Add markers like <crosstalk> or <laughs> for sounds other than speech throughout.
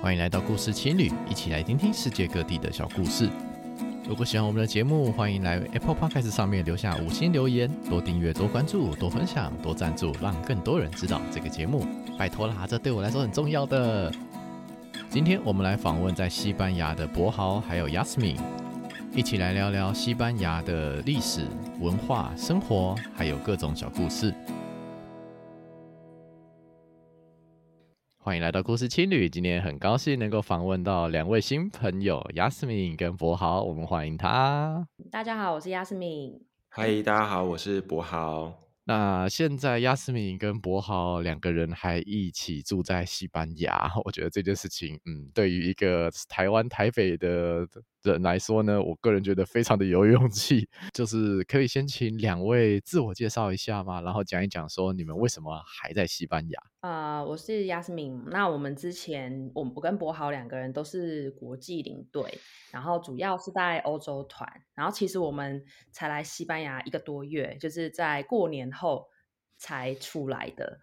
欢迎来到故事青旅，一起来听听世界各地的小故事。如果喜欢我们的节目，欢迎来 Apple Podcast 上面留下五星留言，多订阅、多关注、多分享、多赞助，让更多人知道这个节目。拜托啦，这对我来说很重要的。今天我们来访问在西班牙的柏豪还有 Yasmin，一起来聊聊西班牙的历史、文化、生活，还有各种小故事。欢迎来到故事青旅，今天很高兴能够访问到两位新朋友 Yasmin 跟博豪，我们欢迎他。大家好，我是 Yasmin。嗨，大家好，我是博豪。那现在 Yasmin 跟博豪两个人还一起住在西班牙，我觉得这件事情，嗯，对于一个台湾台北的人来说呢，我个人觉得非常的有勇气。就是可以先请两位自我介绍一下吗？然后讲一讲说你们为什么还在西班牙？啊、我是 Yasmin。那我们之前，我我跟柏豪两个人都是国际领队，然后主要是在欧洲团。然后其实我们才来西班牙一个多月，就是在过年后才出来的。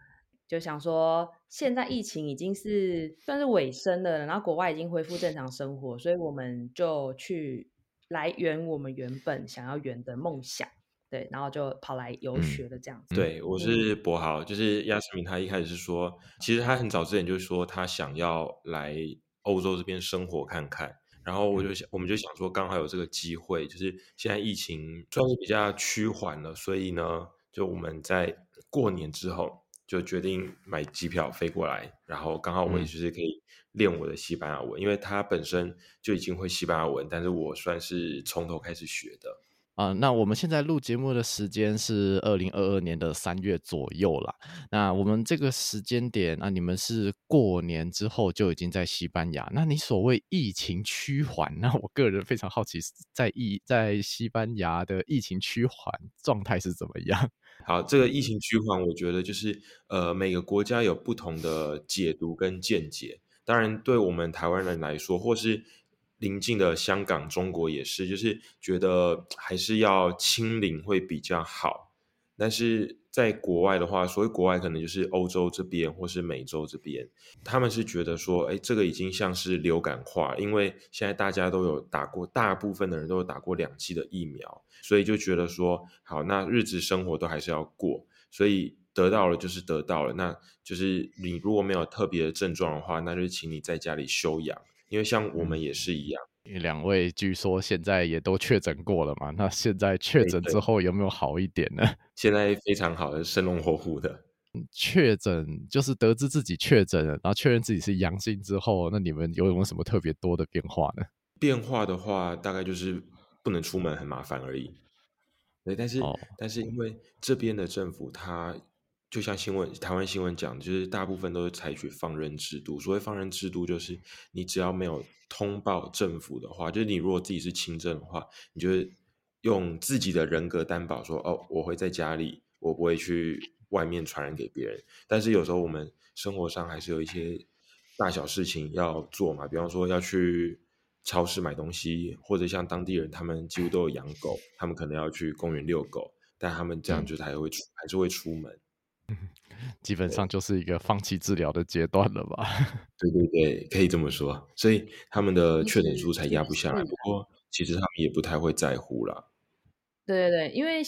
就想说，现在疫情已经是算是尾声了，然后国外已经恢复正常生活，所以我们就去来圆我们原本想要圆的梦想。对，然后就跑来游学的这样子。嗯、对，我是博豪，就是 Yasmin，他一开始是说，其实他很早之前就说他想要来欧洲这边生活看看，然后我就想，我们就想说，刚好有这个机会，就是现在疫情算是比较趋缓了，所以呢，就我们在过年之后就决定买机票飞过来，然后刚好我也就是可以练我的西班牙文，嗯、因为他本身就已经会西班牙文，但是我算是从头开始学的。啊、那我们现在录节目的时间是二零二二年的三月左右啦。那我们这个时间点，那你们是过年之后就已经在西班牙。那你所谓疫情趋缓，那我个人非常好奇，在疫在西班牙的疫情趋缓状态是怎么样？<laughs> 好，这个疫情趋缓，我觉得就是呃，每个国家有不同的解读跟见解。当然，对我们台湾人来说，或是邻近的香港、中国也是，就是觉得还是要清零会比较好。但是在国外的话，所谓国外可能就是欧洲这边或是美洲这边，他们是觉得说，哎，这个已经像是流感化，因为现在大家都有打过，大部分的人都有打过两剂的疫苗，所以就觉得说，好，那日子生活都还是要过，所以得到了就是得到了，那就是你如果没有特别的症状的话，那就请你在家里休养。因为像我们也是一样，两位据说现在也都确诊过了嘛？那现在确诊之后有没有好一点呢？<laughs> 现在非常好的，生龙活虎的。确诊就是得知自己确诊了，然后确认自己是阳性之后，那你们有没有什么特别多的变化呢？变化的话，大概就是不能出门，很麻烦而已。对，但是、哦、但是因为这边的政府它。就像新闻，台湾新闻讲，就是大部分都是采取放任制度。所谓放任制度，就是你只要没有通报政府的话，就是你如果自己是轻症的话，你就用自己的人格担保说，哦，我会在家里，我不会去外面传染给别人。但是有时候我们生活上还是有一些大小事情要做嘛，比方说要去超市买东西，或者像当地人，他们几乎都有养狗，他们可能要去公园遛狗，但他们这样就是还会出，还是会出门。<laughs> 基本上就是一个放弃治疗的阶段了吧？<laughs> 对对对，可以这么说。所以他们的确诊数才压不下来。不过其实他们也不太会在乎啦。对对对，因为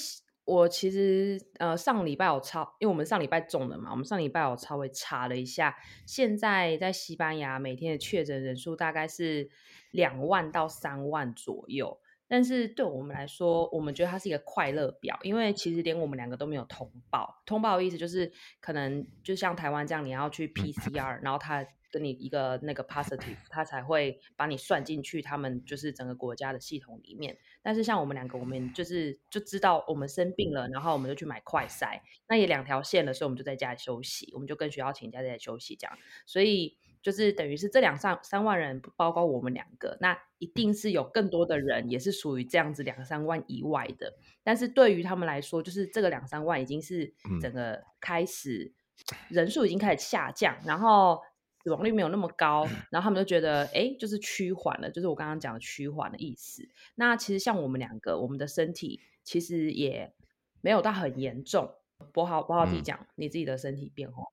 我其实呃上礼拜我超，因为我们上礼拜中了嘛，我们上礼拜我稍微查了一下，现在在西班牙每天的确诊人数大概是两万到三万左右。但是对我们来说，我们觉得它是一个快乐表，因为其实连我们两个都没有通报。通报的意思就是，可能就像台湾这样，你要去 PCR，然后他跟你一个那个 positive，他才会把你算进去他们就是整个国家的系统里面。但是像我们两个，我们就是就知道我们生病了，然后我们就去买快筛，那也两条线了，所以我们就在家里休息，我们就跟学校请假在家休息这样。所以。就是等于是这两三三万人，包括我们两个，那一定是有更多的人也是属于这样子两三万以外的。但是对于他们来说，就是这个两三万已经是整个开始、嗯、人数已经开始下降，然后死亡率没有那么高，然后他们就觉得哎，就是趋缓了，就是我刚刚讲的趋缓的意思。那其实像我们两个，我们的身体其实也没有到很严重。博豪，博豪自己讲、嗯、你自己的身体变化，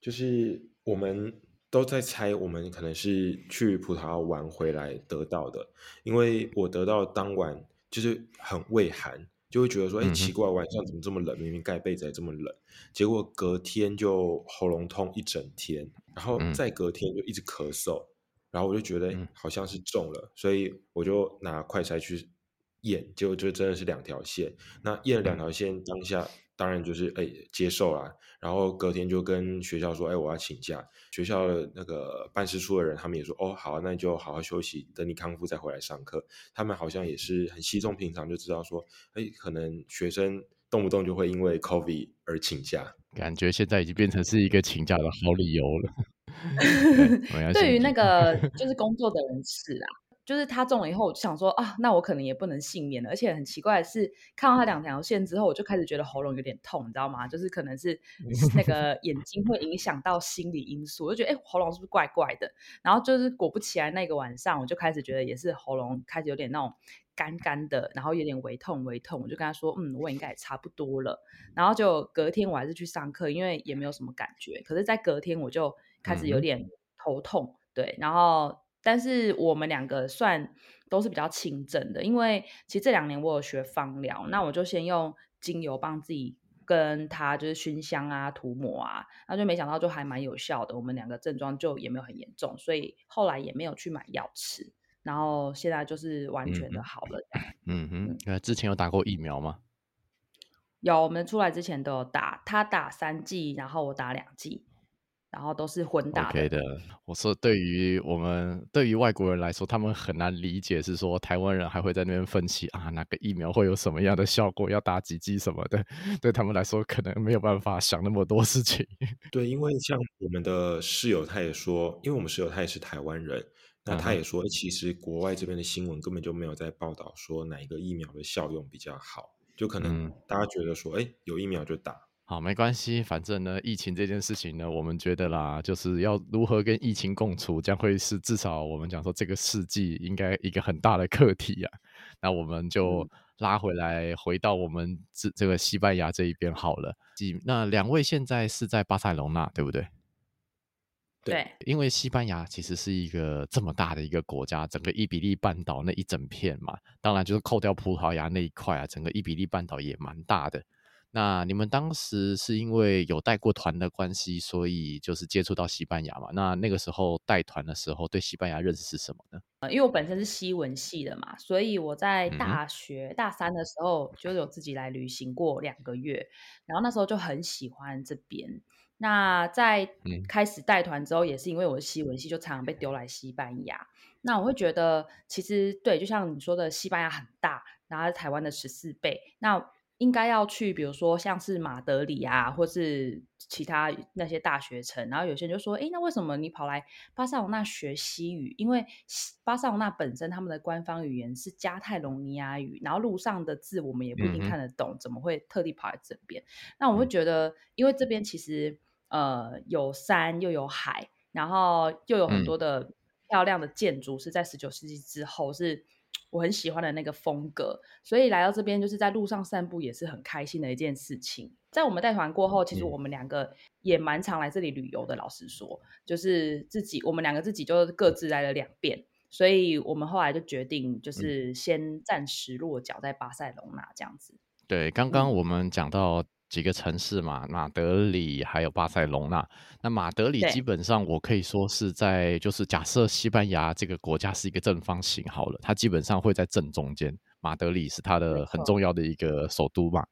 就是我们。都在猜我们可能是去葡萄牙玩回来得到的，因为我得到当晚就是很畏寒，就会觉得说，哎、欸，奇怪，晚上怎么这么冷？明明盖被子还这么冷，结果隔天就喉咙痛一整天，然后再隔天就一直咳嗽，然后我就觉得好像是中了，所以我就拿快筛去验，结果就真的是两条线。那验了两条线，当下。当然就是哎接受啦，然后隔天就跟学校说，哎我要请假。学校的那个办事处的人，他们也说，哦好啊，那你就好好休息，等你康复再回来上课。他们好像也是很稀松平常，就知道说，哎可能学生动不动就会因为 COVID 而请假。感觉现在已经变成是一个请假的好理由了。<laughs> 对于那个就是工作的人士啊。就是他中了以后，我就想说啊，那我可能也不能幸免了。而且很奇怪的是，看到他两条线之后，我就开始觉得喉咙有点痛，你知道吗？就是可能是那个眼睛会影响到心理因素，我就觉得哎，喉咙是不是怪怪的？然后就是果不其然，那个晚上我就开始觉得也是喉咙开始有点那种干干的，然后有点微痛微痛。我就跟他说，嗯，我应该也差不多了。然后就隔天我还是去上课，因为也没有什么感觉。可是，在隔天我就开始有点头痛，对，然后。但是我们两个算都是比较轻症的，因为其实这两年我有学芳疗，那我就先用精油帮自己跟他就是熏香啊、涂抹啊，那就没想到就还蛮有效的，我们两个症状就也没有很严重，所以后来也没有去买药吃，然后现在就是完全的好了。嗯哼，嗯，之前有打过疫苗吗？有，我们出来之前都有打，他打三剂，然后我打两剂。然后都是混打的。OK 的。我说，对于我们，对于外国人来说，他们很难理解，是说台湾人还会在那边分析啊，哪个疫苗会有什么样的效果，要打几剂什么的。对他们来说，可能没有办法想那么多事情。对，因为像我们的室友，他也说，因为我们室友他也是台湾人，那他也说，其实国外这边的新闻根本就没有在报道说哪一个疫苗的效用比较好，就可能大家觉得说，哎、嗯，有疫苗就打。好，没关系，反正呢，疫情这件事情呢，我们觉得啦，就是要如何跟疫情共处，将会是至少我们讲说这个世纪应该一个很大的课题啊。那我们就拉回来，回到我们这这个西班牙这一边好了。那两位现在是在巴塞隆纳，对不对？对，因为西班牙其实是一个这么大的一个国家，整个伊比利半岛那一整片嘛，当然就是扣掉葡萄牙那一块啊，整个伊比利半岛也蛮大的。那你们当时是因为有带过团的关系，所以就是接触到西班牙嘛？那那个时候带团的时候，对西班牙认识是什么呢？呃，因为我本身是西文系的嘛，所以我在大学大三的时候就有自己来旅行过两个月，然后那时候就很喜欢这边。那在开始带团之后，也是因为我是西文系，就常常被丢来西班牙。那我会觉得，其实对，就像你说的，西班牙很大，然后是台湾的十四倍。那应该要去，比如说像是马德里啊，或是其他那些大学城。然后有些人就说：“哎，那为什么你跑来巴塞隆那学西语？因为巴塞隆那本身他们的官方语言是加泰隆尼亚语，然后路上的字我们也不一定看得懂，嗯、怎么会特地跑来这边？那我会觉得，因为这边其实呃有山又有海，然后又有很多的漂亮的建筑，是在十九世纪之后是。”我很喜欢的那个风格，所以来到这边就是在路上散步也是很开心的一件事情。在我们带团过后，其实我们两个也蛮常来这里旅游的。老实说，就是自己我们两个自己就各自来了两遍，所以我们后来就决定就是先暂时落脚在巴塞隆纳这样子。对，刚刚我们讲到。几个城市嘛，马德里还有巴塞隆纳。那马德里基本上我可以说是在，就是假设西班牙这个国家是一个正方形好了，它基本上会在正中间。马德里是它的很重要的一个首都嘛。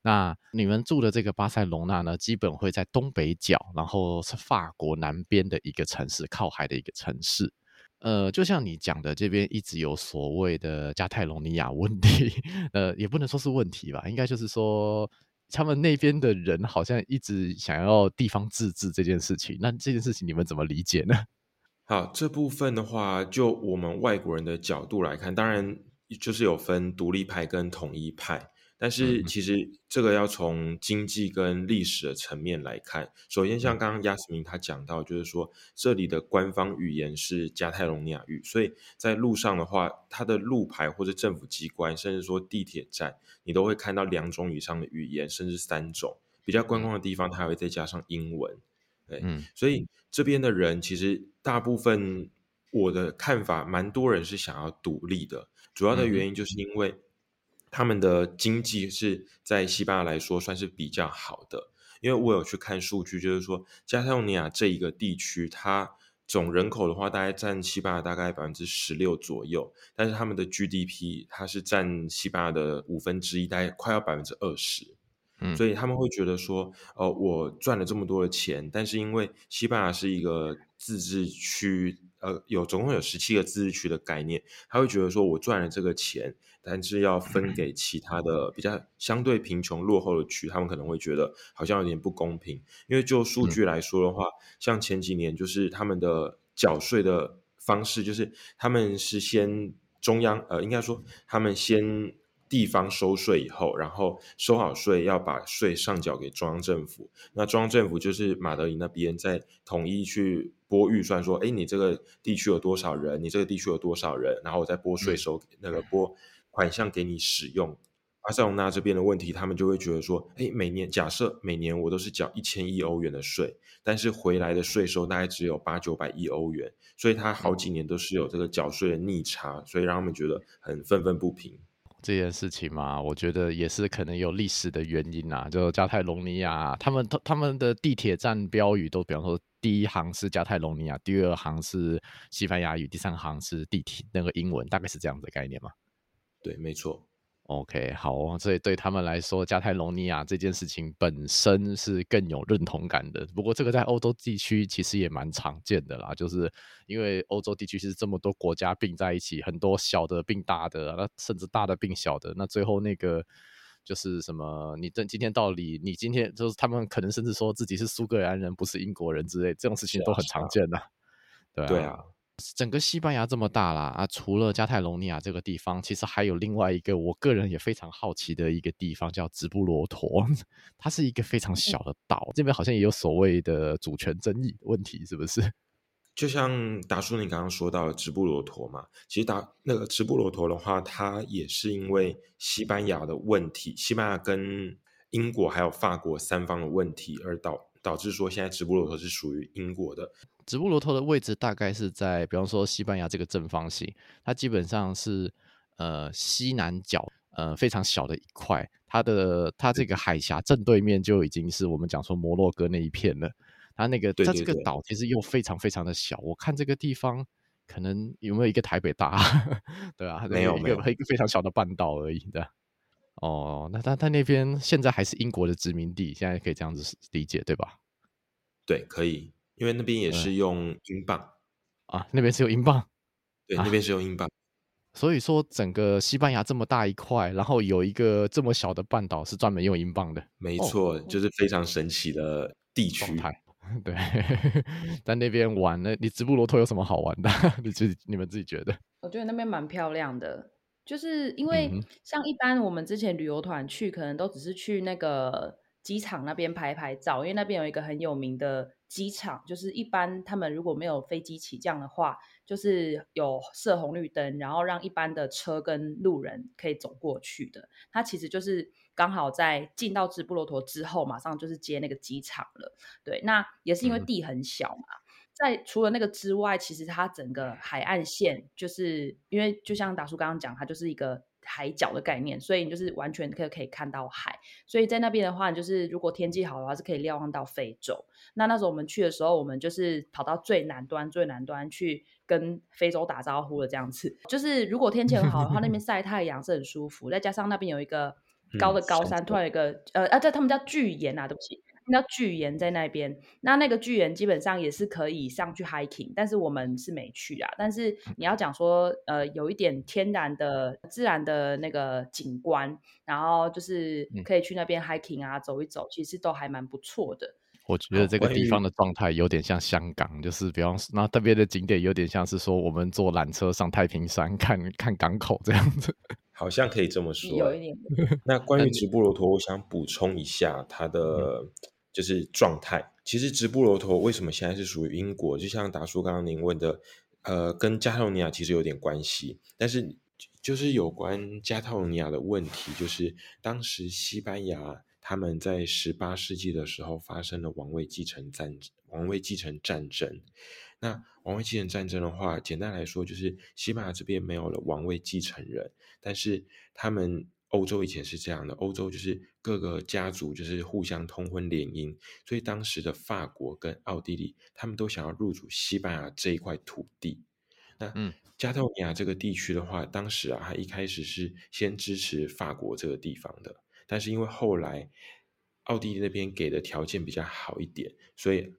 那你们住的这个巴塞隆纳呢，基本会在东北角，然后是法国南边的一个城市，靠海的一个城市。呃，就像你讲的，这边一直有所谓的加泰隆尼亚问题，<laughs> 呃，也不能说是问题吧，应该就是说。他们那边的人好像一直想要地方自治这件事情，那这件事情你们怎么理解呢？<laughs> 好，这部分的话，就我们外国人的角度来看，当然就是有分独立派跟统一派。但是其实这个要从经济跟历史的层面来看。首先，像刚刚亚斯明他讲到，就是说这里的官方语言是加泰隆尼亚语，所以在路上的话，它的路牌或者政府机关，甚至说地铁站，你都会看到两种以上的语言，甚至三种。比较观光的地方，它还会再加上英文。对，所以这边的人其实大部分我的看法，蛮多人是想要独立的。主要的原因就是因为他们的经济是在西班牙来说算是比较好的。因为我有去看数据，就是说加泰罗尼亚这一个地区，它总人口的话，大概占西班牙大概百分之十六左右，但是他们的 GDP 它是占西班牙的五分之一，大概快要百分之二十。嗯，所以他们会觉得说，呃，我赚了这么多的钱，但是因为西班牙是一个自治区，呃，有总共有十七个自治区的概念，他会觉得说我赚了这个钱，但是要分给其他的比较相对贫穷落后的区，他们可能会觉得好像有点不公平。因为就数据来说的话，像前几年就是他们的缴税的方式，就是他们是先中央，呃，应该说他们先。地方收税以后，然后收好税，要把税上缴给中央政府。那中央政府就是马德里那边在统一去拨预算，说，哎，你这个地区有多少人？你这个地区有多少人？然后我再拨税收，那个拨款项给你使用。阿塞隆纳这边的问题，他们就会觉得说，哎，每年假设每年我都是缴一千亿欧元的税，但是回来的税收大概只有八九百亿欧元，所以他好几年都是有这个缴税的逆差，所以让他们觉得很愤愤不平。这件事情嘛，我觉得也是可能有历史的原因啊。就加泰隆尼亚，他们他们的地铁站标语都，比方说第一行是加泰隆尼亚，第二行是西班牙语，第三行是地铁那个英文，大概是这样的概念嘛？对，没错。OK，好，所以对他们来说，加泰罗尼亚这件事情本身是更有认同感的。不过，这个在欧洲地区其实也蛮常见的啦，就是因为欧洲地区是这么多国家并在一起，很多小的并大的，那甚至大的并小的，那最后那个就是什么？你这今天到底，你今天就是他们可能甚至说自己是苏格兰人，不是英国人之类，这种事情都很常见的，对啊。对啊整个西班牙这么大啦，啊，除了加泰隆尼亚这个地方，其实还有另外一个我个人也非常好奇的一个地方，叫直布罗陀。<laughs> 它是一个非常小的岛，这边好像也有所谓的主权争议问题，是不是？<laughs> 就像达叔你刚刚说到的直布罗陀嘛，其实达那个直布罗陀的话，它也是因为西班牙的问题，西班牙跟英国还有法国三方的问题而导导致说现在直布罗陀是属于英国的。直布罗陀的位置大概是在，比方说西班牙这个正方形，它基本上是呃西南角呃非常小的一块，它的它这个海峡正对面就已经是我们讲说摩洛哥那一片了。它那个它这个岛其实又非常非常的小，我看这个地方可能有没有一个台北大，<laughs> 对啊，没有没有一个非常小的半岛而已的。哦，那它它那边现在还是英国的殖民地，现在可以这样子理解对吧？对，可以。因为那边也是用英镑啊，那边是用英镑，对，那边是用英镑。<laughs> 所以说，整个西班牙这么大一块，然后有一个这么小的半岛是专门用英镑的，没错，哦、就是非常神奇的地区。<laughs> 对，<laughs> 在那边玩呢，你直布罗陀有什么好玩的？你自己你们自己觉得？我觉得那边蛮漂亮的，就是因为像一般我们之前旅游团去，可能都只是去那个机场那边拍拍照，因为那边有一个很有名的。机场就是一般他们如果没有飞机起降的话，就是有设红绿灯，然后让一般的车跟路人可以走过去的。它其实就是刚好在进到直布罗陀之后，马上就是接那个机场了。对，那也是因为地很小嘛。嗯、在除了那个之外，其实它整个海岸线就是因为就像达叔刚刚讲，它就是一个。海角的概念，所以你就是完全可以可以看到海，所以在那边的话，就是如果天气好的话，是可以瞭望到非洲。那那时候我们去的时候，我们就是跑到最南端最南端去跟非洲打招呼的这样子。就是如果天气很好的话，那边 <laughs> 晒太阳是很舒服，再加上那边有一个高的高山，嗯、突然有一个呃啊，在他们叫巨岩啊，对不起。那巨岩在那边，那那个巨岩基本上也是可以上去 hiking，但是我们是没去啊。但是你要讲说，呃，有一点天然的、自然的那个景观，然后就是可以去那边 hiking 啊，走一走，其实都还蛮不错的。我觉得这个地方的状态有点像香港，就是比方说，那特别的景点有点像是说，我们坐缆车上太平山 <laughs> 看看港口这样子，<laughs> 好像可以这么说。有一点。那关于直布罗陀，我想补充一下它的。就是状态。其实直布罗陀为什么现在是属于英国？就像达叔刚刚您问的，呃，跟加泰罗尼亚其实有点关系。但是就是有关加泰罗尼亚的问题，就是当时西班牙他们在十八世纪的时候发生了王位继承战王位继承战争。那王位继承战争的话，简单来说就是西班牙这边没有了王位继承人，但是他们欧洲以前是这样的，欧洲就是各个家族就是互相通婚联姻，所以当时的法国跟奥地利他们都想要入主西班牙这一块土地。那嗯，加泰罗尼亚这个地区的话，当时啊，他一开始是先支持法国这个地方的，但是因为后来奥地利那边给的条件比较好一点，所以。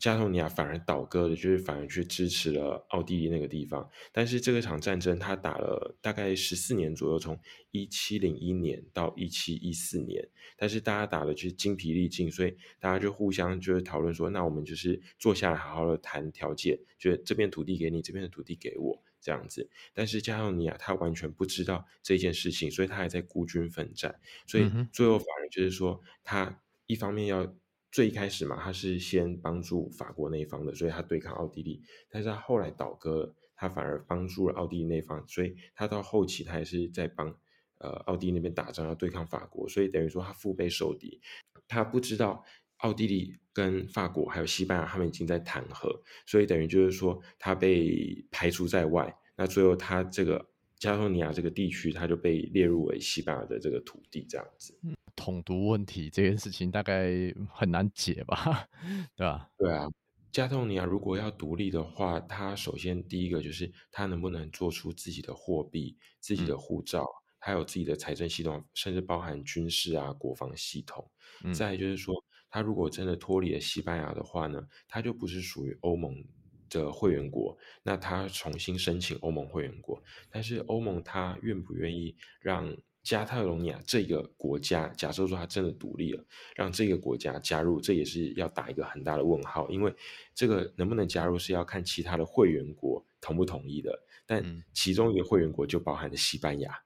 加泰尼亚反而倒戈了，就是反而去支持了奥地利那个地方。但是这个场战争，他打了大概十四年左右，从一七零一年到一七一四年。但是大家打的就是精疲力尽，所以大家就互相就是讨论说，那我们就是坐下来好好的谈条件，就是这边土地给你，这边的土地给我这样子。但是加泰罗尼亚他完全不知道这件事情，所以他还在孤军奋战。所以最后反而就是说，他一方面要。最一开始嘛，他是先帮助法国那一方的，所以他对抗奥地利。但是他后来倒戈了，他反而帮助了奥地利那方，所以他到后期他也是在帮呃奥地利那边打仗，要对抗法国。所以等于说他腹背受敌，他不知道奥地利跟法国还有西班牙他们已经在谈和，所以等于就是说他被排除在外。那最后他这个加泰罗尼亚这个地区，他就被列入为西班牙的这个土地，这样子。统独问题这件事情大概很难解吧，<laughs> 对吧？对啊，加泰罗尼亚如果要独立的话，它首先第一个就是它能不能做出自己的货币、自己的护照，嗯、还有自己的财政系统，甚至包含军事啊、国防系统。嗯、再就是说，它如果真的脱离了西班牙的话呢，他就不是属于欧盟的会员国，那他重新申请欧盟会员国，但是欧盟他愿不愿意让？加泰罗尼亚这个国家，假设说它真的独立了，让这个国家加入，这也是要打一个很大的问号，因为这个能不能加入是要看其他的会员国同不同意的。但其中一个会员国就包含了西班牙。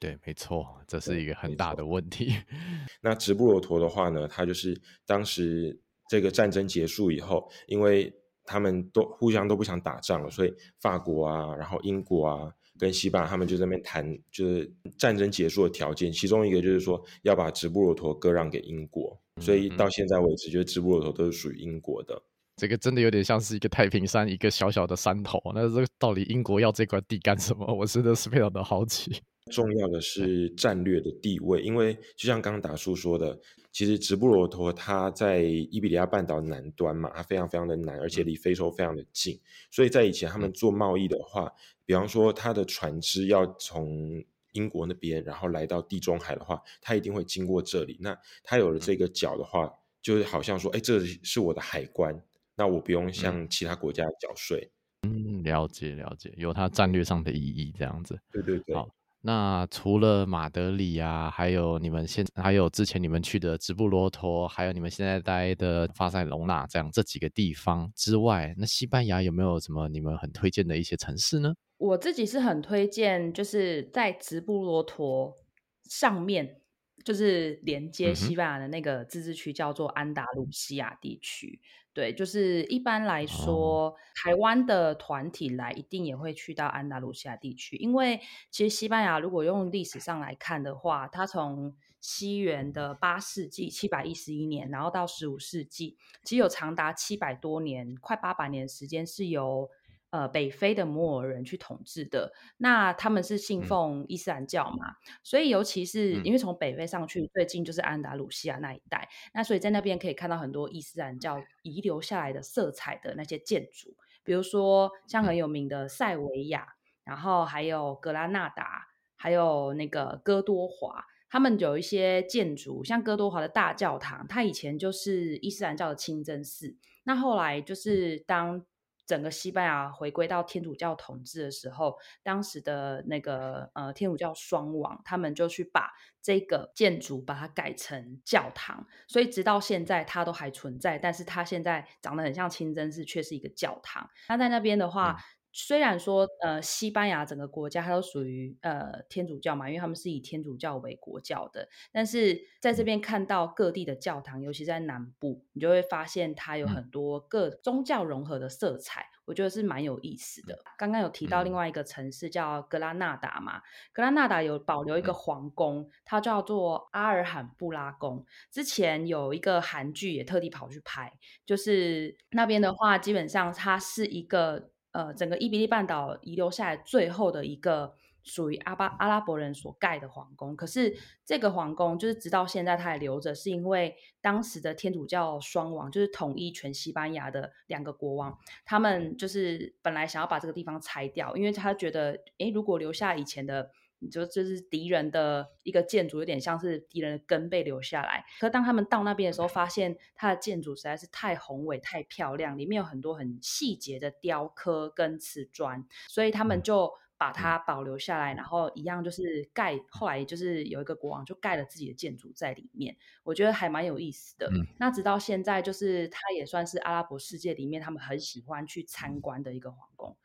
嗯、对，没错，这是一个很大的问题。<laughs> 那直布罗陀的话呢，他就是当时这个战争结束以后，因为他们都互相都不想打仗了，所以法国啊，然后英国啊。跟西班牙他们就在那边谈，就是战争结束的条件，其中一个就是说要把直布罗陀割让给英国，所以到现在为止，就是直布罗陀都是属于英国的。这个真的有点像是一个太平山，一个小小的山头。那这个到底英国要这块地干什么？<laughs> 我真的是非常的好奇。重要的是战略的地位，因为就像刚刚达叔说的，其实直布罗陀它在伊比利亚半岛南端嘛，它非常非常的南，而且离非洲非常的近，所以在以前他们做贸易的话，比方说他的船只要从英国那边，然后来到地中海的话，他一定会经过这里。那他有了这个角的话，就是好像说，哎，这是我的海关，那我不用向其他国家缴税。嗯，了解了解，有它战略上的意义，这样子。对对对。好。那除了马德里啊，还有你们现，还有之前你们去的直布罗陀，还有你们现在待的巴塞隆纳这样这几个地方之外，那西班牙有没有什么你们很推荐的一些城市呢？我自己是很推荐，就是在直布罗陀上面。就是连接西班牙的那个自治区叫做安达卢西亚地区，对，就是一般来说，台湾的团体来一定也会去到安达卢西亚地区，因为其实西班牙如果用历史上来看的话，它从西元的八世纪七百一十一年，然后到十五世纪，其实有长达七百多年，快八百年的时间是由。呃，北非的摩尔人去统治的，那他们是信奉伊斯兰教嘛，嗯、所以尤其是因为从北非上去最近就是安达鲁西亚那一带，嗯、那所以在那边可以看到很多伊斯兰教遗留下来的色彩的那些建筑，比如说像很有名的塞维亚，嗯、然后还有格拉纳达，还有那个哥多华，他们有一些建筑，像哥多华的大教堂，它以前就是伊斯兰教的清真寺，那后来就是当。整个西班牙回归到天主教统治的时候，当时的那个呃天主教双王，他们就去把这个建筑把它改成教堂，所以直到现在它都还存在，但是它现在长得很像清真寺，却是一个教堂。那在那边的话。虽然说，呃，西班牙整个国家它都属于呃天主教嘛，因为他们是以天主教为国教的。但是在这边看到各地的教堂，尤其在南部，你就会发现它有很多各宗教融合的色彩。我觉得是蛮有意思的。刚刚有提到另外一个城市叫格拉纳达嘛，格拉纳达有保留一个皇宫，它叫做阿尔罕布拉宫。之前有一个韩剧也特地跑去拍，就是那边的话，基本上它是一个呃，整个伊比利半岛遗留下来最后的一个。属于阿巴阿拉伯人所盖的皇宫，可是这个皇宫就是直到现在它还留着，是因为当时的天主教双王，就是统一全西班牙的两个国王，他们就是本来想要把这个地方拆掉，因为他觉得，诶，如果留下以前的，你就就是敌人的一个建筑，有点像是敌人的根被留下来。可当他们到那边的时候，发现它的建筑实在是太宏伟、太漂亮，里面有很多很细节的雕刻跟瓷砖，所以他们就。把它保留下来，然后一样就是盖。后来就是有一个国王就盖了自己的建筑在里面，我觉得还蛮有意思的。嗯、那直到现在，就是它也算是阿拉伯世界里面他们很喜欢去参观的一个皇宫。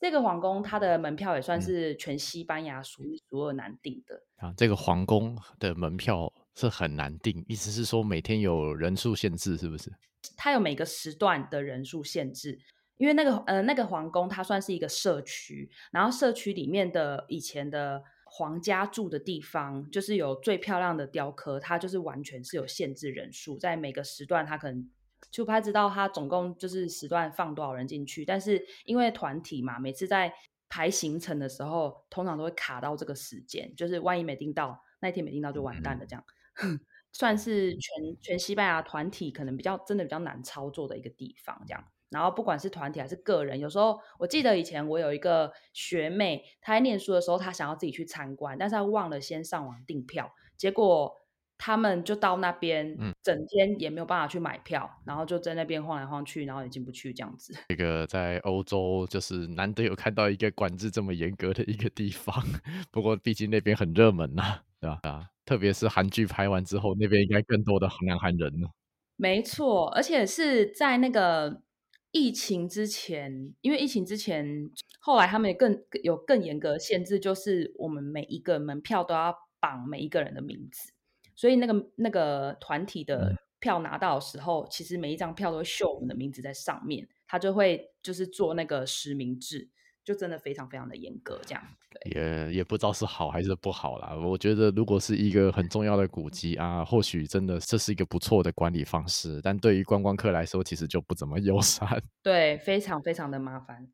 这个皇宫它的门票也算是全西班牙数一数二难订的。啊，这个皇宫的门票是很难订，意思是说每天有人数限制，是不是？它有每个时段的人数限制。因为那个呃那个皇宫它算是一个社区，然后社区里面的以前的皇家住的地方，就是有最漂亮的雕刻，它就是完全是有限制人数，在每个时段它可能就不太知道它总共就是时段放多少人进去，但是因为团体嘛，每次在排行程的时候，通常都会卡到这个时间，就是万一没订到那一天没订到就完蛋了，这样，<laughs> 嗯、算是全全西班牙团体可能比较真的比较难操作的一个地方，这样。然后不管是团体还是个人，有时候我记得以前我有一个学妹，她在念书的时候，她想要自己去参观，但是她忘了先上网订票，结果他们就到那边，整天也没有办法去买票，嗯、然后就在那边晃来晃去，然后也进不去这样子。<laughs> 这个在欧洲就是难得有看到一个管制这么严格的一个地方，不过毕竟那边很热门呐、啊，对吧？啊，特别是韩剧拍完之后，那边应该更多的南韩人呢。没错，而且是在那个。疫情之前，因为疫情之前，后来他们也更有更严格的限制，就是我们每一个门票都要绑每一个人的名字，所以那个那个团体的票拿到的时候，其实每一张票都会秀我们的名字在上面，他就会就是做那个实名制。就真的非常非常的严格，这样也也不知道是好还是不好啦。我觉得如果是一个很重要的古迹啊，或许真的这是一个不错的管理方式，但对于观光客来说，其实就不怎么 <laughs> 友善。对，非常非常的麻烦。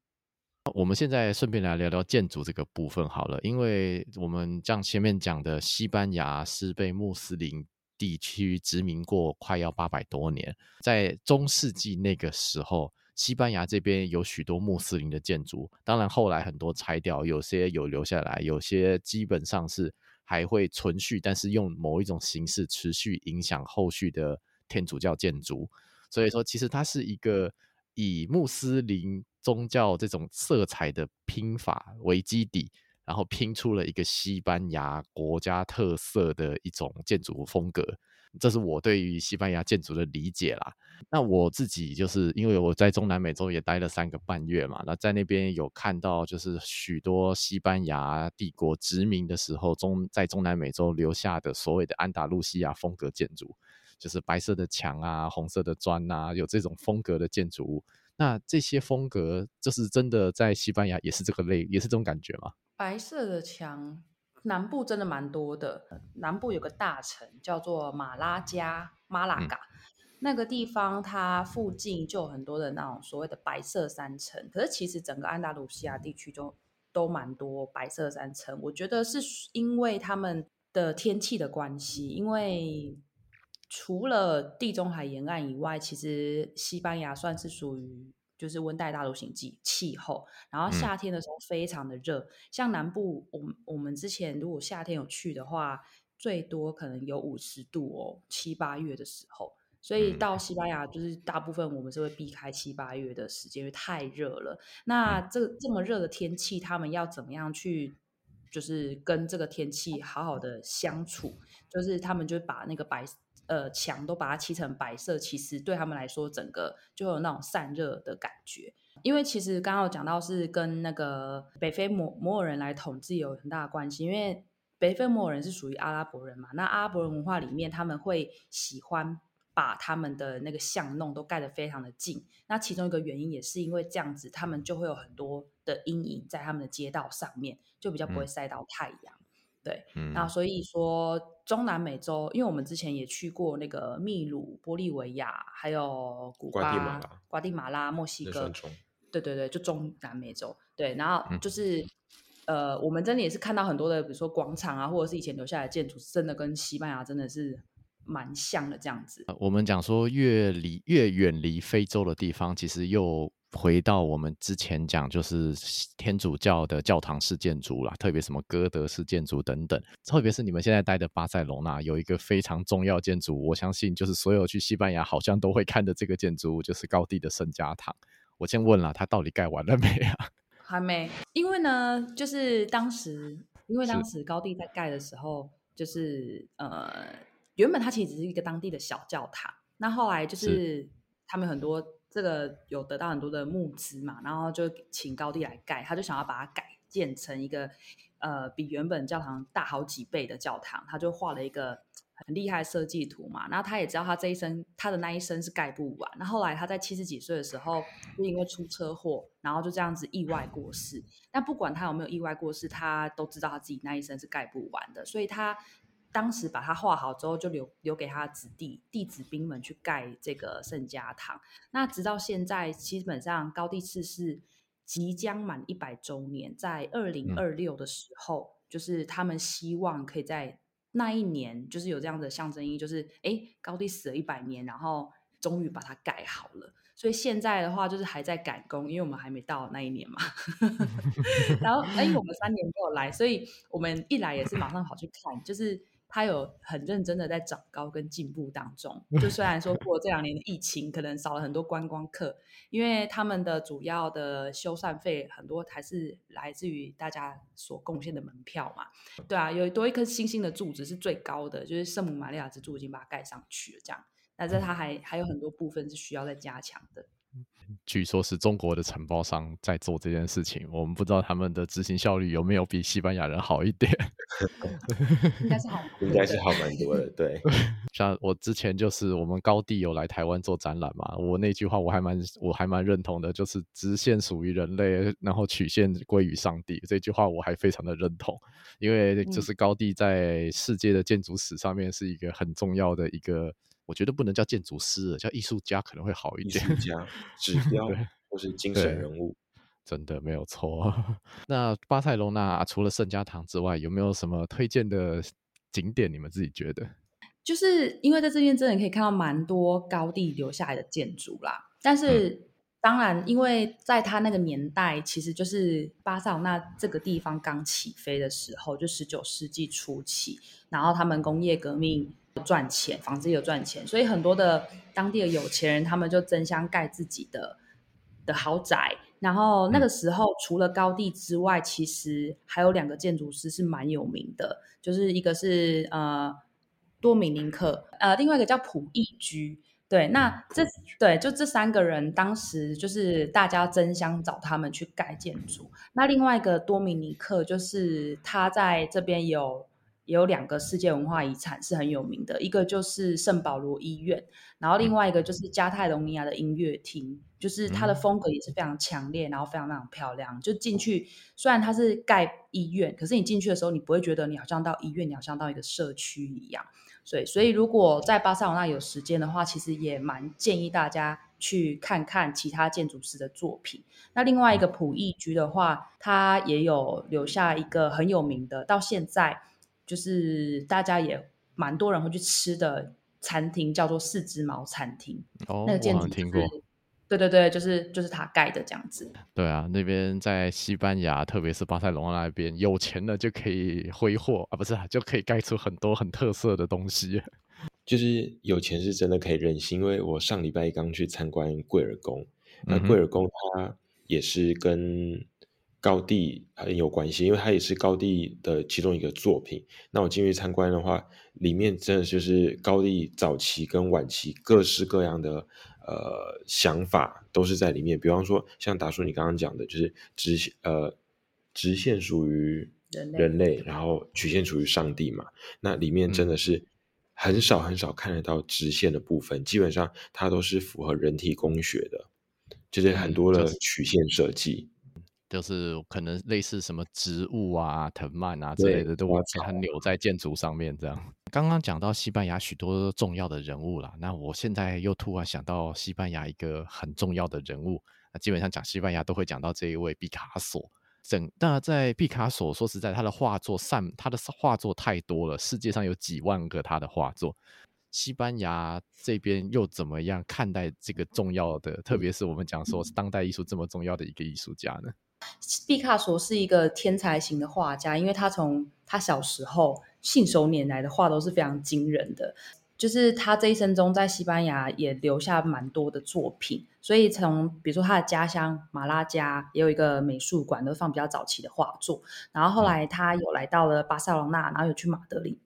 我们现在顺便来聊聊建筑这个部分好了，因为我们像前面讲的，西班牙是被穆斯林地区殖民过快要八百多年，在中世纪那个时候。西班牙这边有许多穆斯林的建筑，当然后来很多拆掉，有些有留下来，有些基本上是还会存续，但是用某一种形式持续影响后续的天主教建筑。所以说，其实它是一个以穆斯林宗教这种色彩的拼法为基底，然后拼出了一个西班牙国家特色的一种建筑风格。这是我对于西班牙建筑的理解啦。那我自己就是因为我在中南美洲也待了三个半月嘛，那在那边有看到就是许多西班牙帝国殖民的时候中在中南美洲留下的所谓的安达路西亚风格建筑，就是白色的墙啊、红色的砖啊，有这种风格的建筑物。那这些风格就是真的在西班牙也是这个类，也是这种感觉吗？白色的墙。南部真的蛮多的，南部有个大城叫做马拉加马拉嘎，嗯、那个地方它附近就有很多的那种所谓的白色山城。可是其实整个安达卢西亚地区就都蛮多白色山城。我觉得是因为他们的天气的关系，因为除了地中海沿岸以外，其实西班牙算是属于。就是温带大陆型气气候，然后夏天的时候非常的热，嗯、像南部，我们我们之前如果夏天有去的话，最多可能有五十度哦，七八月的时候，所以到西班牙就是大部分我们是会避开七八月的时间，因为太热了。那这这么热的天气，他们要怎么样去，就是跟这个天气好好的相处？就是他们就把那个白。呃，墙都把它漆成白色，其实对他们来说，整个就有那种散热的感觉。因为其实刚刚有讲到是跟那个北非摩摩尔人来统治有很大的关系，因为北非摩尔人是属于阿拉伯人嘛，那阿拉伯人文化里面他们会喜欢把他们的那个巷弄都盖得非常的近。那其中一个原因也是因为这样子，他们就会有很多的阴影在他们的街道上面，就比较不会晒到太阳。嗯、对，嗯、那所以说中南美洲，因为我们之前也去过那个秘鲁、玻利维亚，还有古巴、瓜地马拉、瓜地马拉、墨西哥。对对对，就中南美洲。对，然后就是。嗯呃，我们真的也是看到很多的，比如说广场啊，或者是以前留下来的建筑，真的跟西班牙真的是蛮像的这样子。我们讲说越离越远离非洲的地方，其实又回到我们之前讲，就是天主教的教堂式建筑啦，特别什么哥德式建筑等等。特别是你们现在待的巴塞罗那，有一个非常重要建筑，我相信就是所有去西班牙好像都会看的这个建筑物，就是高地的圣家堂。我先问了，它到底盖完了没啊？<laughs> 还没，因为呢，就是当时，因为当时高地在盖的时候，是就是呃，原本它其实只是一个当地的小教堂，那后来就是，是他们很多这个有得到很多的募资嘛，然后就请高第来盖，他就想要把它改建成一个呃比原本教堂大好几倍的教堂，他就画了一个。很厉害设计图嘛，然后他也知道他这一生他的那一生是盖不完。那后，后来他在七十几岁的时候，就因为出车祸，然后就这样子意外过世。但不管他有没有意外过世，他都知道他自己那一生是盖不完的。所以他当时把它画好之后，就留留给他子弟弟子兵们去盖这个圣家堂。那直到现在，基本上高第逝世即将满一百周年，在二零二六的时候，嗯、就是他们希望可以在。那一年就是有这样的象征意义，就是哎，高第死了一百年，然后终于把它盖好了。所以现在的话，就是还在赶工，因为我们还没到那一年嘛。<laughs> 然后哎，我们三年没有来，所以我们一来也是马上跑去看，就是。他有很认真的在长高跟进步当中，就虽然说过这两年的疫情可能少了很多观光客，因为他们的主要的修缮费很多还是来自于大家所贡献的门票嘛。对啊，有多一颗星星的柱子是最高的，就是圣母玛利亚之柱已经把它盖上去了，这样。但是它还还有很多部分是需要再加强的。据说是中国的承包商在做这件事情，我们不知道他们的执行效率有没有比西班牙人好一点。<laughs> <laughs> 应该是好，应该是好蛮多的。对，<laughs> 像我之前就是我们高地有来台湾做展览嘛，我那句话我还蛮我还蛮认同的，就是直线属于人类，然后曲线归于上帝。这句话我还非常的认同，因为就是高地在世界的建筑史上面是一个很重要的一个。我觉得不能叫建筑师，叫艺术家可能会好一点。艺术家、指标 <laughs> 或是精神人物，真的没有错。<laughs> 那巴塞罗那除了圣家堂之外，有没有什么推荐的景点？你们自己觉得？就是因为在这边真的可以看到蛮多高地留下来的建筑啦。但是、嗯、当然，因为在他那个年代，其实就是巴塞罗那这个地方刚起飞的时候，就十九世纪初期，然后他们工业革命。赚钱，房子有赚钱，所以很多的当地的有钱人，他们就争相盖自己的的豪宅。然后那个时候，除了高地之外，其实还有两个建筑师是蛮有名的，就是一个是呃多米尼克，呃，另外一个叫普易居。对，那这对就这三个人，当时就是大家争相找他们去盖建筑。那另外一个多米尼克，就是他在这边有。有两个世界文化遗产是很有名的，一个就是圣保罗医院，然后另外一个就是加泰隆尼亚的音乐厅，就是它的风格也是非常强烈，然后非常非常漂亮。就进去，虽然它是盖医院，可是你进去的时候，你不会觉得你好像到医院，你好像到一个社区一样。所以，所以如果在巴塞罗那有时间的话，其实也蛮建议大家去看看其他建筑师的作品。那另外一个普益居的话，它也有留下一个很有名的，到现在。就是大家也蛮多人会去吃的餐厅，叫做四只猫餐厅。哦，那个建筑、就是、听过。对对对，就是就是他盖的这样子。对啊，那边在西班牙，特别是巴塞隆那边，有钱了就可以挥霍啊，不是就可以盖出很多很特色的东西。<laughs> 就是有钱是真的可以任性，因为我上礼拜刚去参观贵尔宫，那贵尔宫它也是跟。高地很有关系，因为它也是高地的其中一个作品。那我进去参观的话，里面真的就是高地早期跟晚期各式各样的呃想法都是在里面。比方说，像达叔你刚刚讲的，就是直线呃直线属于人类，人类然后曲线属于上帝嘛。那里面真的是很少很少看得到直线的部分，基本上它都是符合人体工学的，就是很多的曲线设计。就是可能类似什么植物啊、藤蔓啊之类的，都把它扭在建筑上面这样。<laughs> 刚刚讲到西班牙许多重要的人物啦，那我现在又突然想到西班牙一个很重要的人物，那基本上讲西班牙都会讲到这一位毕卡索。整那在毕卡索说实在，他的画作散，他的画作太多了，世界上有几万个他的画作。西班牙这边又怎么样看待这个重要的，特别是我们讲说当代艺术这么重要的一个艺术家呢？毕卡索是一个天才型的画家，因为他从他小时候信手拈来的画都是非常惊人的。就是他这一生中在西班牙也留下蛮多的作品，所以从比如说他的家乡马拉加也有一个美术馆，都放比较早期的画作。然后后来他有来到了巴塞罗那，然后有去马德里，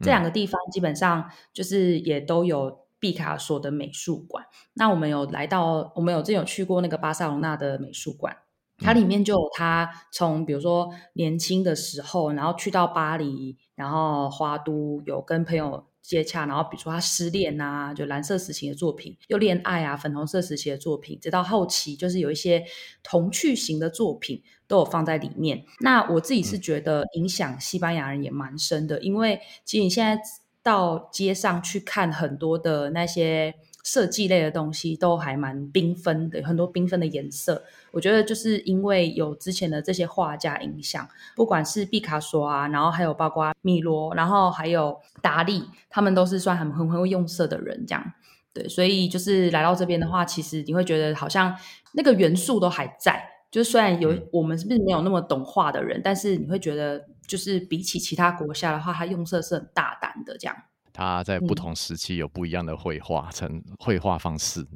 这两个地方基本上就是也都有毕卡索的美术馆。那我们有来到，我们有之前有去过那个巴塞罗那的美术馆。它里面就有他从比如说年轻的时候，然后去到巴黎，然后花都有跟朋友接洽，然后比如说他失恋啊，就蓝色时期的作品，又恋爱啊，粉红色时期的作品，直到后期就是有一些童趣型的作品都有放在里面。那我自己是觉得影响西班牙人也蛮深的，因为其实你现在到街上去看很多的那些。设计类的东西都还蛮缤纷的，很多缤纷的颜色。我觉得就是因为有之前的这些画家影响，不管是毕卡索啊，然后还有包括米罗，然后还有达利，他们都是算很很会用色的人，这样。对，所以就是来到这边的话，其实你会觉得好像那个元素都还在。就是虽然有我们是不是没有那么懂画的人，但是你会觉得就是比起其他国家的话，他用色是很大胆的这样。他在不同时期有不一样的绘画成绘画方式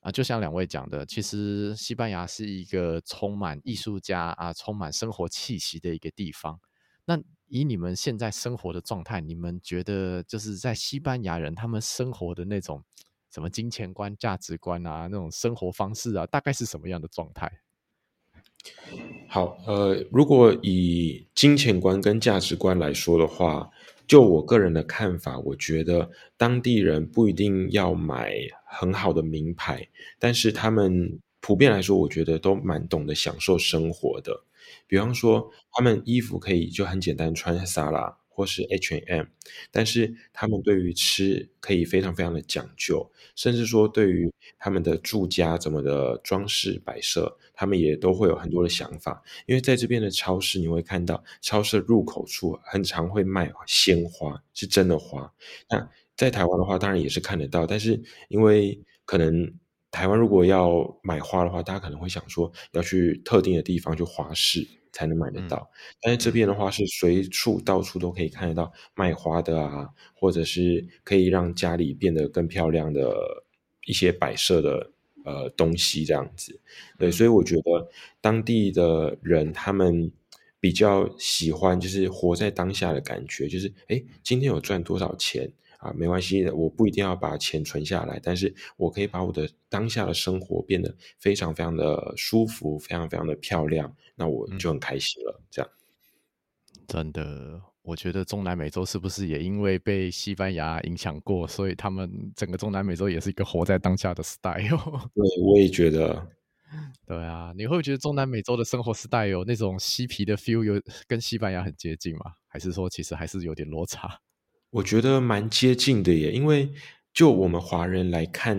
啊，就像两位讲的，其实西班牙是一个充满艺术家啊、充满生活气息的一个地方。那以你们现在生活的状态，你们觉得就是在西班牙人他们生活的那种什么金钱观、价值观啊，那种生活方式啊，大概是什么样的状态？好，呃，如果以金钱观跟价值观来说的话。就我个人的看法，我觉得当地人不一定要买很好的名牌，但是他们普遍来说，我觉得都蛮懂得享受生活的。比方说，他们衣服可以就很简单穿下沙拉。或是 ham 但是他们对于吃可以非常非常的讲究，甚至说对于他们的住家怎么的装饰摆设，他们也都会有很多的想法。因为在这边的超市，你会看到超市入口处很常会卖鲜花，是真的花。那在台湾的话，当然也是看得到，但是因为可能台湾如果要买花的话，大家可能会想说要去特定的地方去花市。才能买得到，但是这边的话是随处到处都可以看得到卖花的啊，或者是可以让家里变得更漂亮的一些摆设的呃东西这样子。对，所以我觉得当地的人他们比较喜欢就是活在当下的感觉，就是诶，今天有赚多少钱。啊，没关系的，我不一定要把钱存下来，但是我可以把我的当下的生活变得非常非常的舒服，非常非常的漂亮，那我就很开心了。嗯、这样，真的，我觉得中南美洲是不是也因为被西班牙影响过，所以他们整个中南美洲也是一个活在当下的 style？对，我也觉得。<laughs> 对啊，你会觉得中南美洲的生活 style 有那种嬉皮的 feel，有跟西班牙很接近吗？还是说其实还是有点落差？我觉得蛮接近的耶，因为就我们华人来看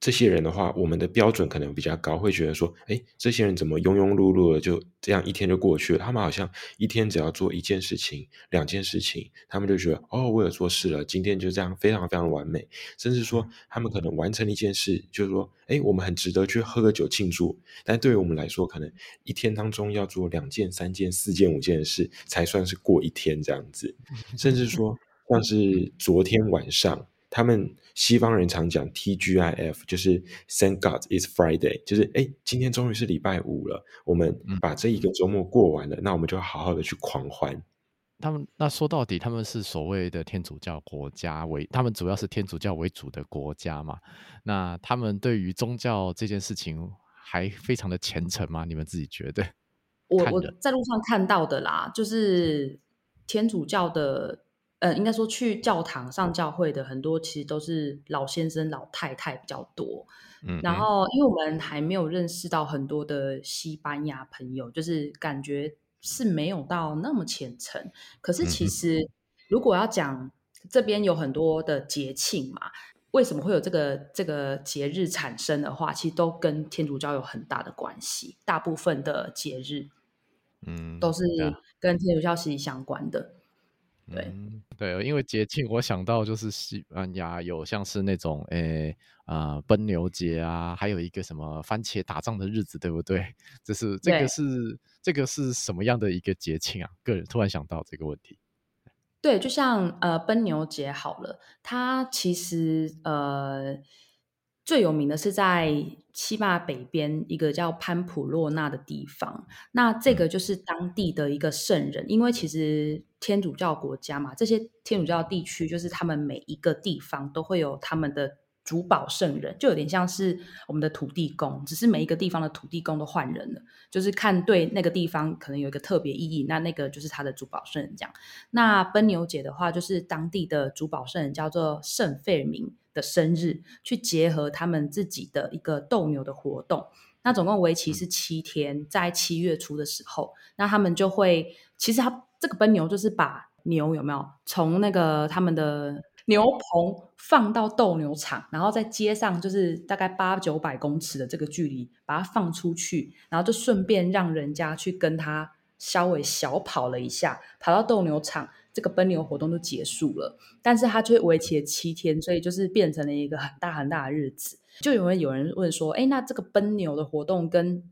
这些人的话，我们的标准可能比较高，会觉得说，哎，这些人怎么庸庸碌碌的就这样一天就过去了？他们好像一天只要做一件事情、两件事情，他们就觉得哦，我有做事了，今天就这样非常非常完美。甚至说，他们可能完成一件事，就是说，哎，我们很值得去喝个酒庆祝。但对于我们来说，可能一天当中要做两件、三件、四件、五件的事，才算是过一天这样子。甚至说。像是昨天晚上，他们西方人常讲 TGIF，就是 Thank God it's Friday，就是哎，今天终于是礼拜五了，我们把这一个周末过完了，嗯、那我们就好好的去狂欢。他们那说到底，他们是所谓的天主教国家为，他们主要是天主教为主的国家嘛？那他们对于宗教这件事情还非常的虔诚吗？你们自己觉得？我我在路上看到的啦，就是天主教的。呃，应该说去教堂上教会的很多，其实都是老先生、老太太比较多。嗯，然后因为我们还没有认识到很多的西班牙朋友，就是感觉是没有到那么虔诚。可是其实如果要讲这边有很多的节庆嘛，为什么会有这个这个节日产生的话，其实都跟天主教有很大的关系。大部分的节日，嗯，都是跟天主教息息相关的。对、嗯、对，因为节庆，我想到就是西班牙有像是那种诶啊奔牛节啊，还有一个什么番茄打仗的日子，对不对？<laughs> 这是这个是这个是什么样的一个节庆啊？个人突然想到这个问题。对，就像呃奔牛节好了，它其实呃。最有名的是在西班牙北边一个叫潘普洛纳的地方，那这个就是当地的一个圣人，因为其实天主教国家嘛，这些天主教地区就是他们每一个地方都会有他们的。主保圣人就有点像是我们的土地公，只是每一个地方的土地公都换人了，就是看对那个地方可能有一个特别意义，那那个就是他的主保圣人这样。那奔牛节的话，就是当地的主保圣人叫做圣费尔明的生日，去结合他们自己的一个斗牛的活动。那总共为期是七天，在七月初的时候，那他们就会，其实他这个奔牛就是把牛有没有从那个他们的。牛棚放到斗牛场，然后在街上就是大概八九百公尺的这个距离，把它放出去，然后就顺便让人家去跟他稍微小跑了一下，跑到斗牛场，这个奔牛活动就结束了。但是它却为期了七天，所以就是变成了一个很大很大的日子。就有人有人问说，哎，那这个奔牛的活动跟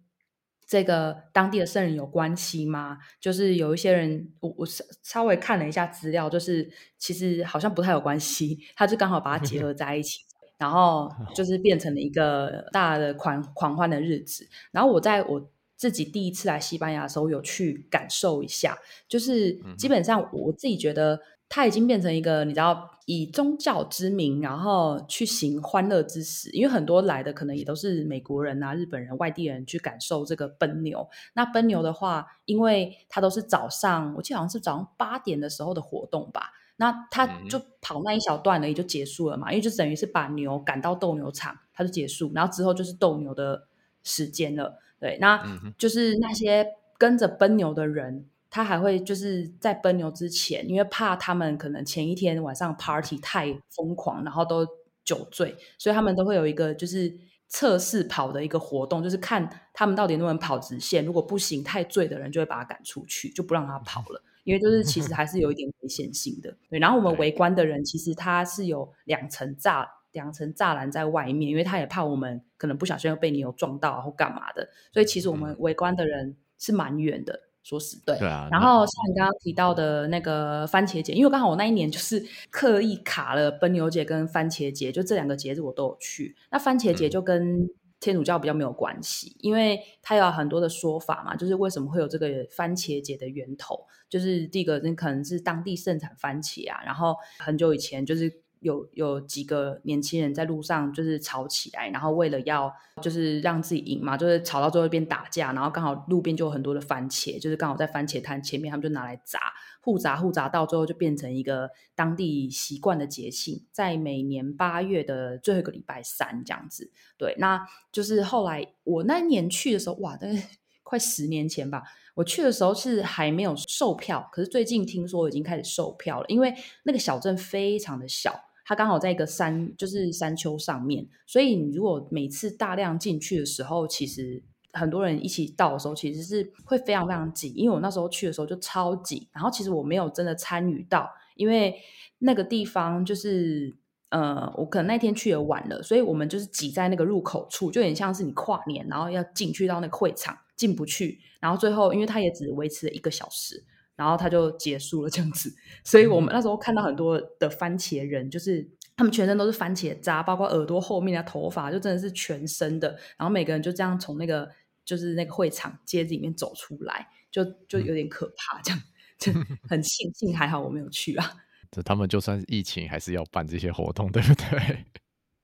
这个当地的圣人有关系吗？就是有一些人，我我稍稍微看了一下资料，就是其实好像不太有关系，他就刚好把它结合在一起，然后 <laughs> 就是变成了一个大的狂狂欢的日子。然后我在我自己第一次来西班牙的时候，有去感受一下，就是基本上我自己觉得。它已经变成一个，你知道，以宗教之名，然后去行欢乐之实。因为很多来的可能也都是美国人啊、日本人、外地人去感受这个奔牛。那奔牛的话，因为它都是早上，我记得好像是早上八点的时候的活动吧。那他就跑那一小段而已就结束了嘛，因为就等于是把牛赶到斗牛场，它就结束，然后之后就是斗牛的时间了。对，那就是那些跟着奔牛的人。他还会就是在奔牛之前，因为怕他们可能前一天晚上 party 太疯狂，然后都酒醉，所以他们都会有一个就是测试跑的一个活动，就是看他们到底能不能跑直线。如果不行，太醉的人就会把他赶出去，就不让他跑了。因为就是其实还是有一点危险性的。对，然后我们围观的人其实他是有两层栅，两层栅栏在外面，因为他也怕我们可能不小心又被牛撞到或干嘛的，所以其实我们围观的人是蛮远的。说实对，对啊。然后像你刚刚提到的那个番茄节，因为刚好我那一年就是刻意卡了奔牛节跟番茄节，就这两个节日我都有去。那番茄节就跟天主教比较没有关系，嗯、因为它有很多的说法嘛，就是为什么会有这个番茄节的源头，就是第一个那可能是当地盛产番茄啊，然后很久以前就是。有有几个年轻人在路上就是吵起来，然后为了要就是让自己赢嘛，就是吵到最后一边打架，然后刚好路边就有很多的番茄，就是刚好在番茄摊前面，他们就拿来砸，互砸互砸，到最后就变成一个当地习惯的节庆，在每年八月的最后一个礼拜三这样子。对，那就是后来我那年去的时候，哇，大概 <laughs> 快十年前吧，我去的时候是还没有售票，可是最近听说已经开始售票了，因为那个小镇非常的小。它刚好在一个山，就是山丘上面，所以你如果每次大量进去的时候，其实很多人一起到的时候，其实是会非常非常挤。因为我那时候去的时候就超挤，然后其实我没有真的参与到，因为那个地方就是呃，我可能那天去也晚了，所以我们就是挤在那个入口处，就有点像是你跨年，然后要进去到那个会场进不去，然后最后因为它也只维持了一个小时。然后他就结束了这样子，所以我们那时候看到很多的番茄人，就是他们全身都是番茄渣，包括耳朵后面的头发，就真的是全身的。然后每个人就这样从那个就是那个会场街子里面走出来，就就有点可怕，这样就 <laughs> 很庆幸还好我没有去啊。<laughs> 这他们就算是疫情还是要办这些活动，对不对？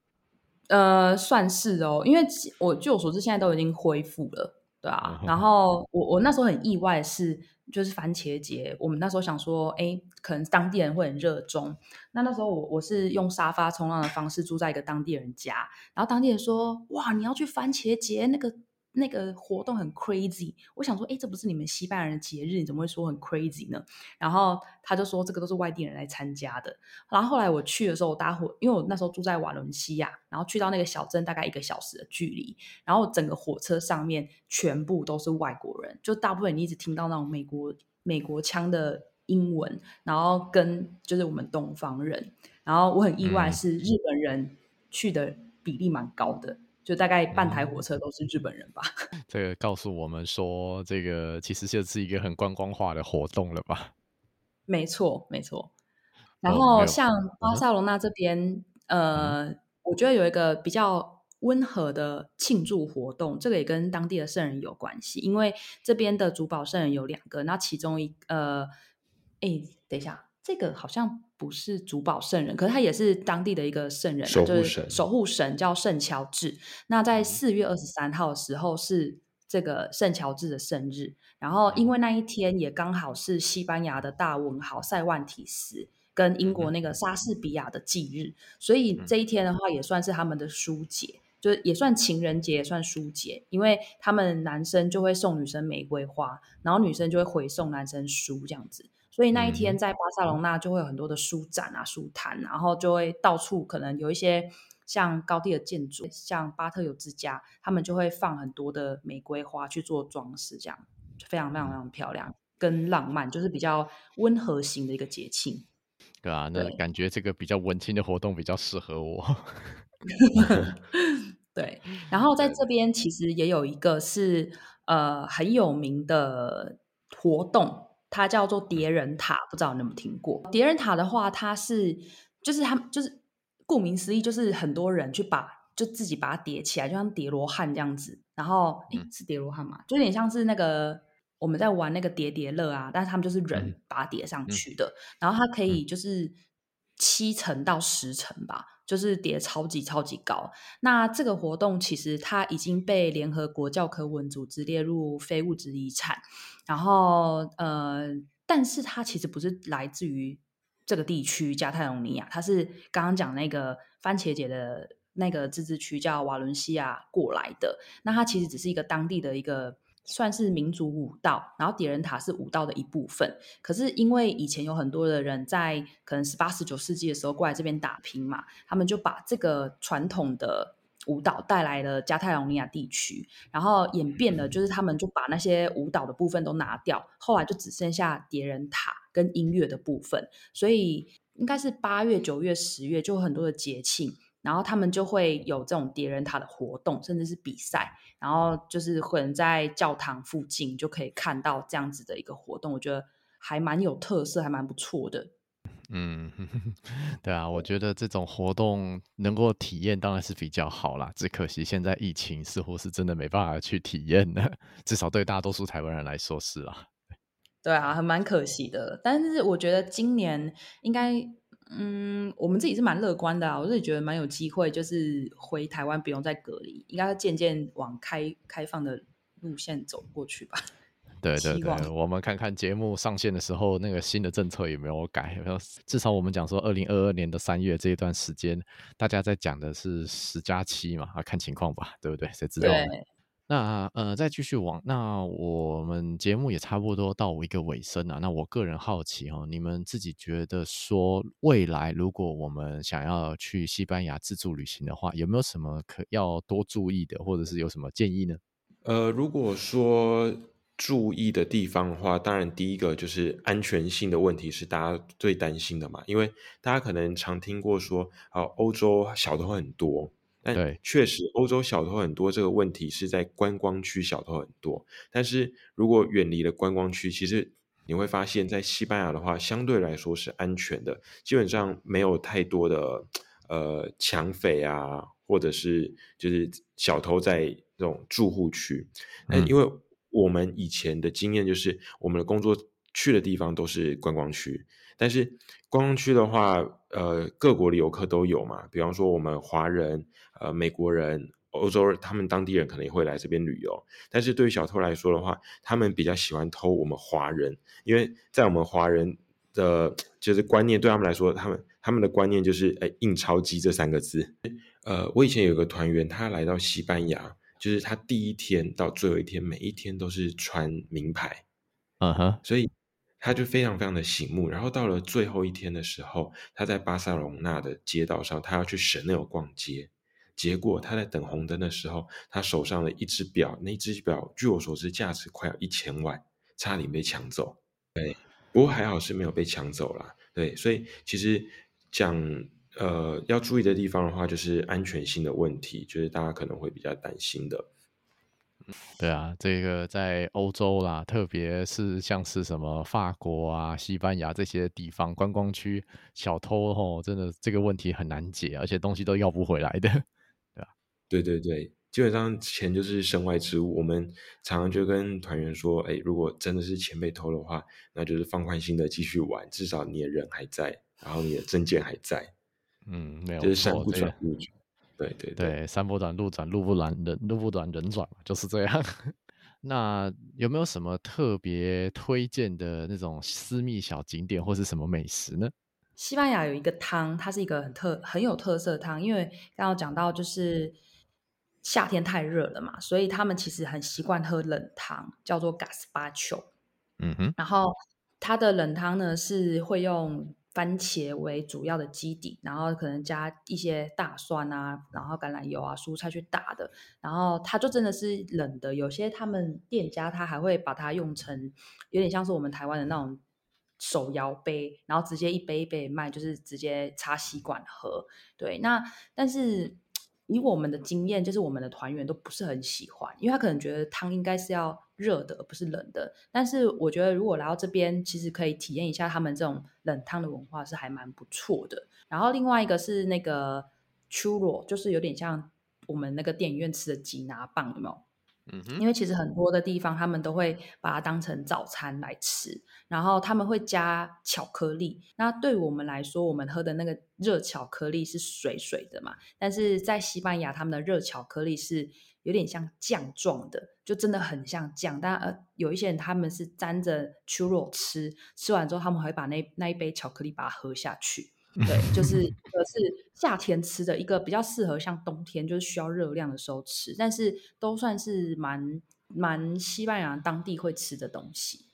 <laughs> 呃，算是哦，因为我据我所知现在都已经恢复了。对啊。然后我我那时候很意外是，就是番茄节，我们那时候想说，哎，可能当地人会很热衷。那那时候我我是用沙发冲浪的方式住在一个当地人家，然后当地人说，哇，你要去番茄节那个。那个活动很 crazy，我想说，哎，这不是你们西班牙人的节日，你怎么会说很 crazy 呢？然后他就说，这个都是外地人来参加的。然后后来我去的时候，我搭火，因为我那时候住在瓦伦西亚，然后去到那个小镇大概一个小时的距离，然后整个火车上面全部都是外国人，就大部分你一直听到那种美国美国腔的英文，然后跟就是我们东方人，然后我很意外是日本人去的比例蛮高的。就大概半台火车都是日本人吧。嗯、<laughs> 这个告诉我们说，这个其实就是一个很观光化的活动了吧？<laughs> 没错，没错。然后像巴塞罗那这边，嗯、呃，我觉得有一个比较温和的庆祝活动，这个也跟当地的圣人有关系，因为这边的主保圣人有两个，那其中一呃，哎，等一下。这个好像不是主保圣人，可是他也是当地的一个圣人，守护神，就是守护神叫圣乔治。那在四月二十三号的时候是这个圣乔治的生日，然后因为那一天也刚好是西班牙的大文豪塞万提斯跟英国那个莎士比亚的忌日，所以这一天的话也算是他们的书节，就是也算情人节，也算书节，因为他们男生就会送女生玫瑰花，然后女生就会回送男生书这样子。所以那一天在巴塞隆纳就会有很多的书展啊、书摊，然后就会到处可能有一些像高地的建筑，像巴特有之家，他们就会放很多的玫瑰花去做装饰，这样非常非常非常漂亮跟浪漫，就是比较温和型的一个节庆。对啊，那感觉这个比较文青的活动比较适合我。<laughs> 对，然后 <laughs> 在这边其实也有一个是呃很有名的活动。它叫做叠人塔，不知道你有没有听过？叠人塔的话，它是就是他就是顾名思义，就是很多人去把就自己把它叠起来，就像叠罗汉这样子。然后，诶，是叠罗汉嘛？就有点像是那个我们在玩那个叠叠乐啊，但是他们就是人把它叠上去的。然后它可以就是七层到十层吧。就是叠超级超级高，那这个活动其实它已经被联合国教科文组织列入非物质遗产，然后呃，但是它其实不是来自于这个地区加泰隆尼亚，它是刚刚讲那个番茄节的那个自治区叫瓦伦西亚过来的，那它其实只是一个当地的一个。算是民族舞蹈，然后叠人塔是舞蹈的一部分。可是因为以前有很多的人在可能十八、十九世纪的时候过来这边打拼嘛，他们就把这个传统的舞蹈带来了加泰隆尼亚地区，然后演变了，就是他们就把那些舞蹈的部分都拿掉，后来就只剩下叠人塔跟音乐的部分。所以应该是八月、九月、十月就很多的节庆。然后他们就会有这种叠人塔的活动，甚至是比赛。然后就是可能在教堂附近就可以看到这样子的一个活动，我觉得还蛮有特色，还蛮不错的。嗯，<laughs> 对啊，我觉得这种活动能够体验当然是比较好啦。只可惜现在疫情似乎是真的没办法去体验的，<laughs> 至少对大多数台湾人来说是啦。对啊，还蛮可惜的。但是我觉得今年应该。嗯，我们自己是蛮乐观的啊，我自己觉得蛮有机会，就是回台湾不用再隔离，应该会渐渐往开开放的路线走过去吧。<laughs> 对对对，我们看看节目上线的时候，那个新的政策有没有改？有没有？至少我们讲说，二零二二年的三月这一段时间，大家在讲的是十加七嘛，啊，看情况吧，对不对？谁知道？那呃，再继续往那我们节目也差不多到我一个尾声了。那我个人好奇哦，你们自己觉得说未来如果我们想要去西班牙自助旅行的话，有没有什么可要多注意的，或者是有什么建议呢？呃，如果说注意的地方的话，当然第一个就是安全性的问题是大家最担心的嘛，因为大家可能常听过说，啊，欧洲小偷很多。但确实，欧洲小偷很多，这个问题是在观光区小偷很多。但是如果远离了观光区，其实你会发现在西班牙的话，相对来说是安全的，基本上没有太多的呃抢匪啊，或者是就是小偷在这种住户区。嗯，因为我们以前的经验就是，我们的工作去的地方都是观光区。但是观光区的话，呃，各国的游客都有嘛，比方说我们华人、呃美国人、欧洲人他们当地人可能也会来这边旅游，但是对于小偷来说的话，他们比较喜欢偷我们华人，因为在我们华人的就是观念，对他们来说，他们他们的观念就是哎，印钞机这三个字。呃，我以前有个团员，他来到西班牙，就是他第一天到最后一天，每一天都是穿名牌，嗯哼，所以。他就非常非常的醒目，然后到了最后一天的时候，他在巴塞隆纳的街道上，他要去 Chanel 逛街，结果他在等红灯的时候，他手上的一只表，那只表据我所知价值快要一千万，差点被抢走。对，不过还好是没有被抢走啦。对，所以其实讲呃要注意的地方的话，就是安全性的问题，就是大家可能会比较担心的。对啊，这个在欧洲啦，特别是像是什么法国啊、西班牙这些地方观光区，小偷吼，真的这个问题很难解，而且东西都要不回来的，对吧？对对对，基本上钱就是身外之物。我们常常就跟团员说，哎，如果真的是钱被偷的话，那就是放宽心的继续玩，至少你的人还在，然后你的证件还在。嗯，没有，就是山不转路转。对对对，对，山不转路转，路不转人，路不转人转，就是这样。<laughs> 那有没有什么特别推荐的那种私密小景点，或是什么美食呢？西班牙有一个汤，它是一个很特很有特色的汤，因为刚刚讲到就是夏天太热了嘛，所以他们其实很习惯喝冷汤，叫做 Gazpacho。嗯哼，然后它的冷汤呢是会用。番茄为主要的基底，然后可能加一些大蒜啊，然后橄榄油啊，蔬菜去打的，然后它就真的是冷的。有些他们店家他还会把它用成有点像是我们台湾的那种手摇杯，然后直接一杯一杯卖，就是直接插吸管喝。对，那但是。以我们的经验，就是我们的团员都不是很喜欢，因为他可能觉得汤应该是要热的，而不是冷的。但是我觉得，如果来到这边，其实可以体验一下他们这种冷汤的文化，是还蛮不错的。然后另外一个是那个 churro，就是有点像我们那个电影院吃的吉拿棒，有没有？嗯哼，因为其实很多的地方他们都会把它当成早餐来吃，然后他们会加巧克力。那对我们来说，我们喝的那个热巧克力是水水的嘛，但是在西班牙他们的热巧克力是有点像酱状的，就真的很像酱。但呃，有一些人他们是沾着 churro 吃，吃完之后他们会把那那一杯巧克力把它喝下去。对，就 <laughs> 是呃是夏天吃的一个比较适合像冬天就是需要热量的时候吃，但是都算是蛮蛮西班牙当地会吃的东西。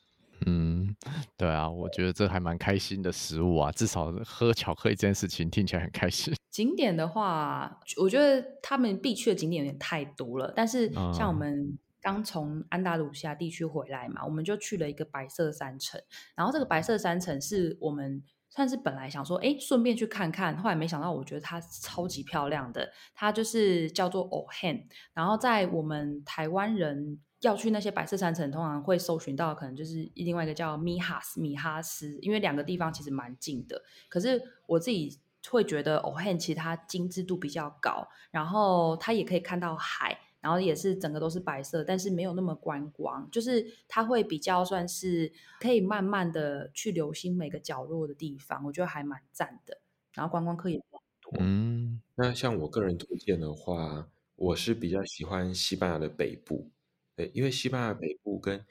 嗯，对啊，我觉得这还蛮开心的食物啊，至少喝巧克力这件事情听起来很开心。<laughs> 景点的话，我觉得他们必去的景点有点太多了，但是像我们刚从安达鲁西亚地区回来嘛，我们就去了一个白色山城，然后这个白色山城是我们。算是本来想说，哎，顺便去看看，后来没想到，我觉得它超级漂亮的。它就是叫做 Ohan，然后在我们台湾人要去那些白色山城，通常会搜寻到，可能就是另外一个叫米哈斯米哈斯，因为两个地方其实蛮近的。可是我自己会觉得 Ohan 其实它精致度比较高，然后它也可以看到海。然后也是整个都是白色，但是没有那么观光，就是它会比较算是可以慢慢的去留心每个角落的地方，我觉得还蛮赞的。然后观光客也比较多。嗯，那像我个人推荐的话，我是比较喜欢西班牙的北部，对，因为西班牙北部跟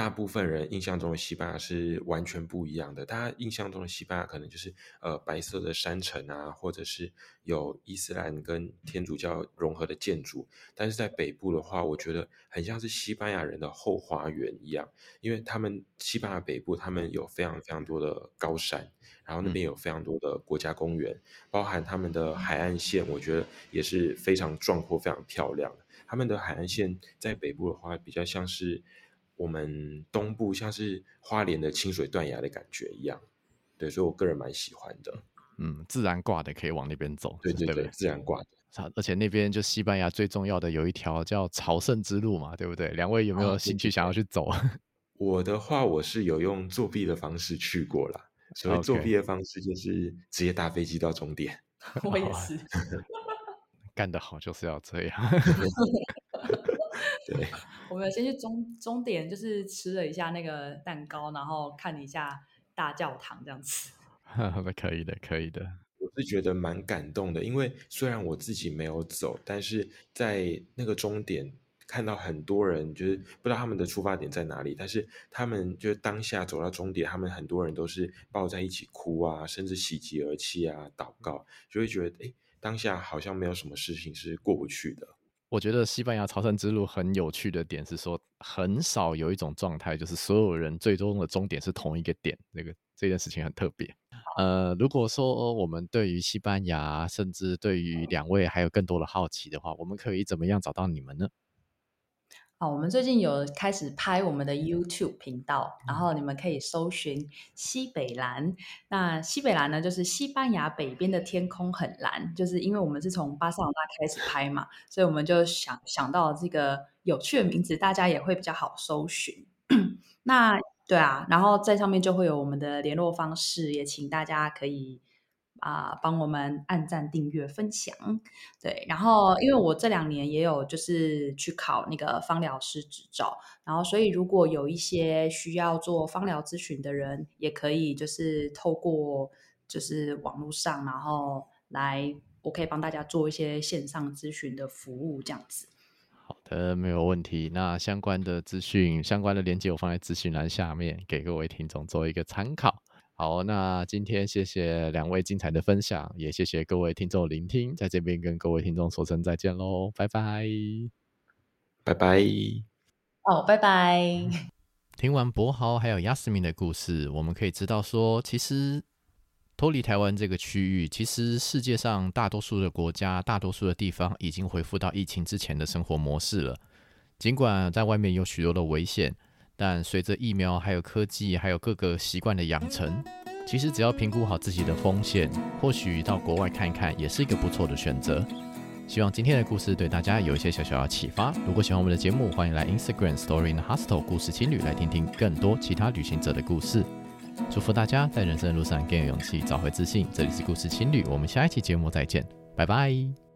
大部分人印象中的西班牙是完全不一样的。大家印象中的西班牙可能就是呃白色的山城啊，或者是有伊斯兰跟天主教融合的建筑。但是在北部的话，我觉得很像是西班牙人的后花园一样，因为他们西班牙北部他们有非常非常多的高山，然后那边有非常多的国家公园，包含他们的海岸线，我觉得也是非常壮阔、非常漂亮的。他们的海岸线在北部的话，比较像是。我们东部像是花莲的清水断崖的感觉一样，对，所以我个人蛮喜欢的。嗯，自然挂的可以往那边走，对对对，对对自然挂的。而且那边就西班牙最重要的有一条叫朝圣之路嘛，对不对？两位有没有兴趣想要去走？啊、<laughs> 我的话，我是有用作弊的方式去过了。所以作弊的方式就是直接搭飞机到终点。<laughs> 我也是，<laughs> 干得好就是要这样。对，<laughs> 我们先去终终点，就是吃了一下那个蛋糕，然后看了一下大教堂这样子。<laughs> 可以的，可以的。我是觉得蛮感动的，因为虽然我自己没有走，但是在那个终点看到很多人，就是不知道他们的出发点在哪里，但是他们就是当下走到终点，他们很多人都是抱在一起哭啊，甚至喜极而泣啊，祷告，就会觉得，哎，当下好像没有什么事情是过不去的。我觉得西班牙朝圣之路很有趣的点是说，很少有一种状态，就是所有人最终的终点是同一个点，那个这件事情很特别。呃，如果说我们对于西班牙，甚至对于两位还有更多的好奇的话，我们可以怎么样找到你们呢？好，我们最近有开始拍我们的 YouTube 频道，然后你们可以搜寻西北蓝。那西北蓝呢，就是西班牙北边的天空很蓝，就是因为我们是从巴塞罗那开始拍嘛，所以我们就想想到这个有趣的名字，大家也会比较好搜寻。<clears throat> 那对啊，然后在上面就会有我们的联络方式，也请大家可以。啊，帮我们按赞、订阅、分享，对。然后，因为我这两年也有就是去考那个芳疗师执照，然后所以如果有一些需要做芳疗咨询的人，也可以就是透过就是网络上，然后来，我可以帮大家做一些线上咨询的服务，这样子。好的，没有问题。那相关的资讯、相关的链接，我放在资讯栏下面，给各位听众做一个参考。好，那今天谢谢两位精彩的分享，也谢谢各位听众聆听，在这边跟各位听众说声再见喽，拜拜，拜拜，哦，拜拜。<laughs> 听完博豪还有 Yasmin 的故事，我们可以知道说，其实脱离台湾这个区域，其实世界上大多数的国家、大多数的地方已经恢复到疫情之前的生活模式了。尽管在外面有许多的危险。但随着疫苗、还有科技、还有各个习惯的养成，其实只要评估好自己的风险，或许到国外看一看也是一个不错的选择。希望今天的故事对大家有一些小小的启发。如果喜欢我们的节目，欢迎来 Instagram Story in Hostel 故事青旅来听听更多其他旅行者的故事。祝福大家在人生的路上更有勇气，找回自信。这里是故事青旅，我们下一期节目再见，拜拜。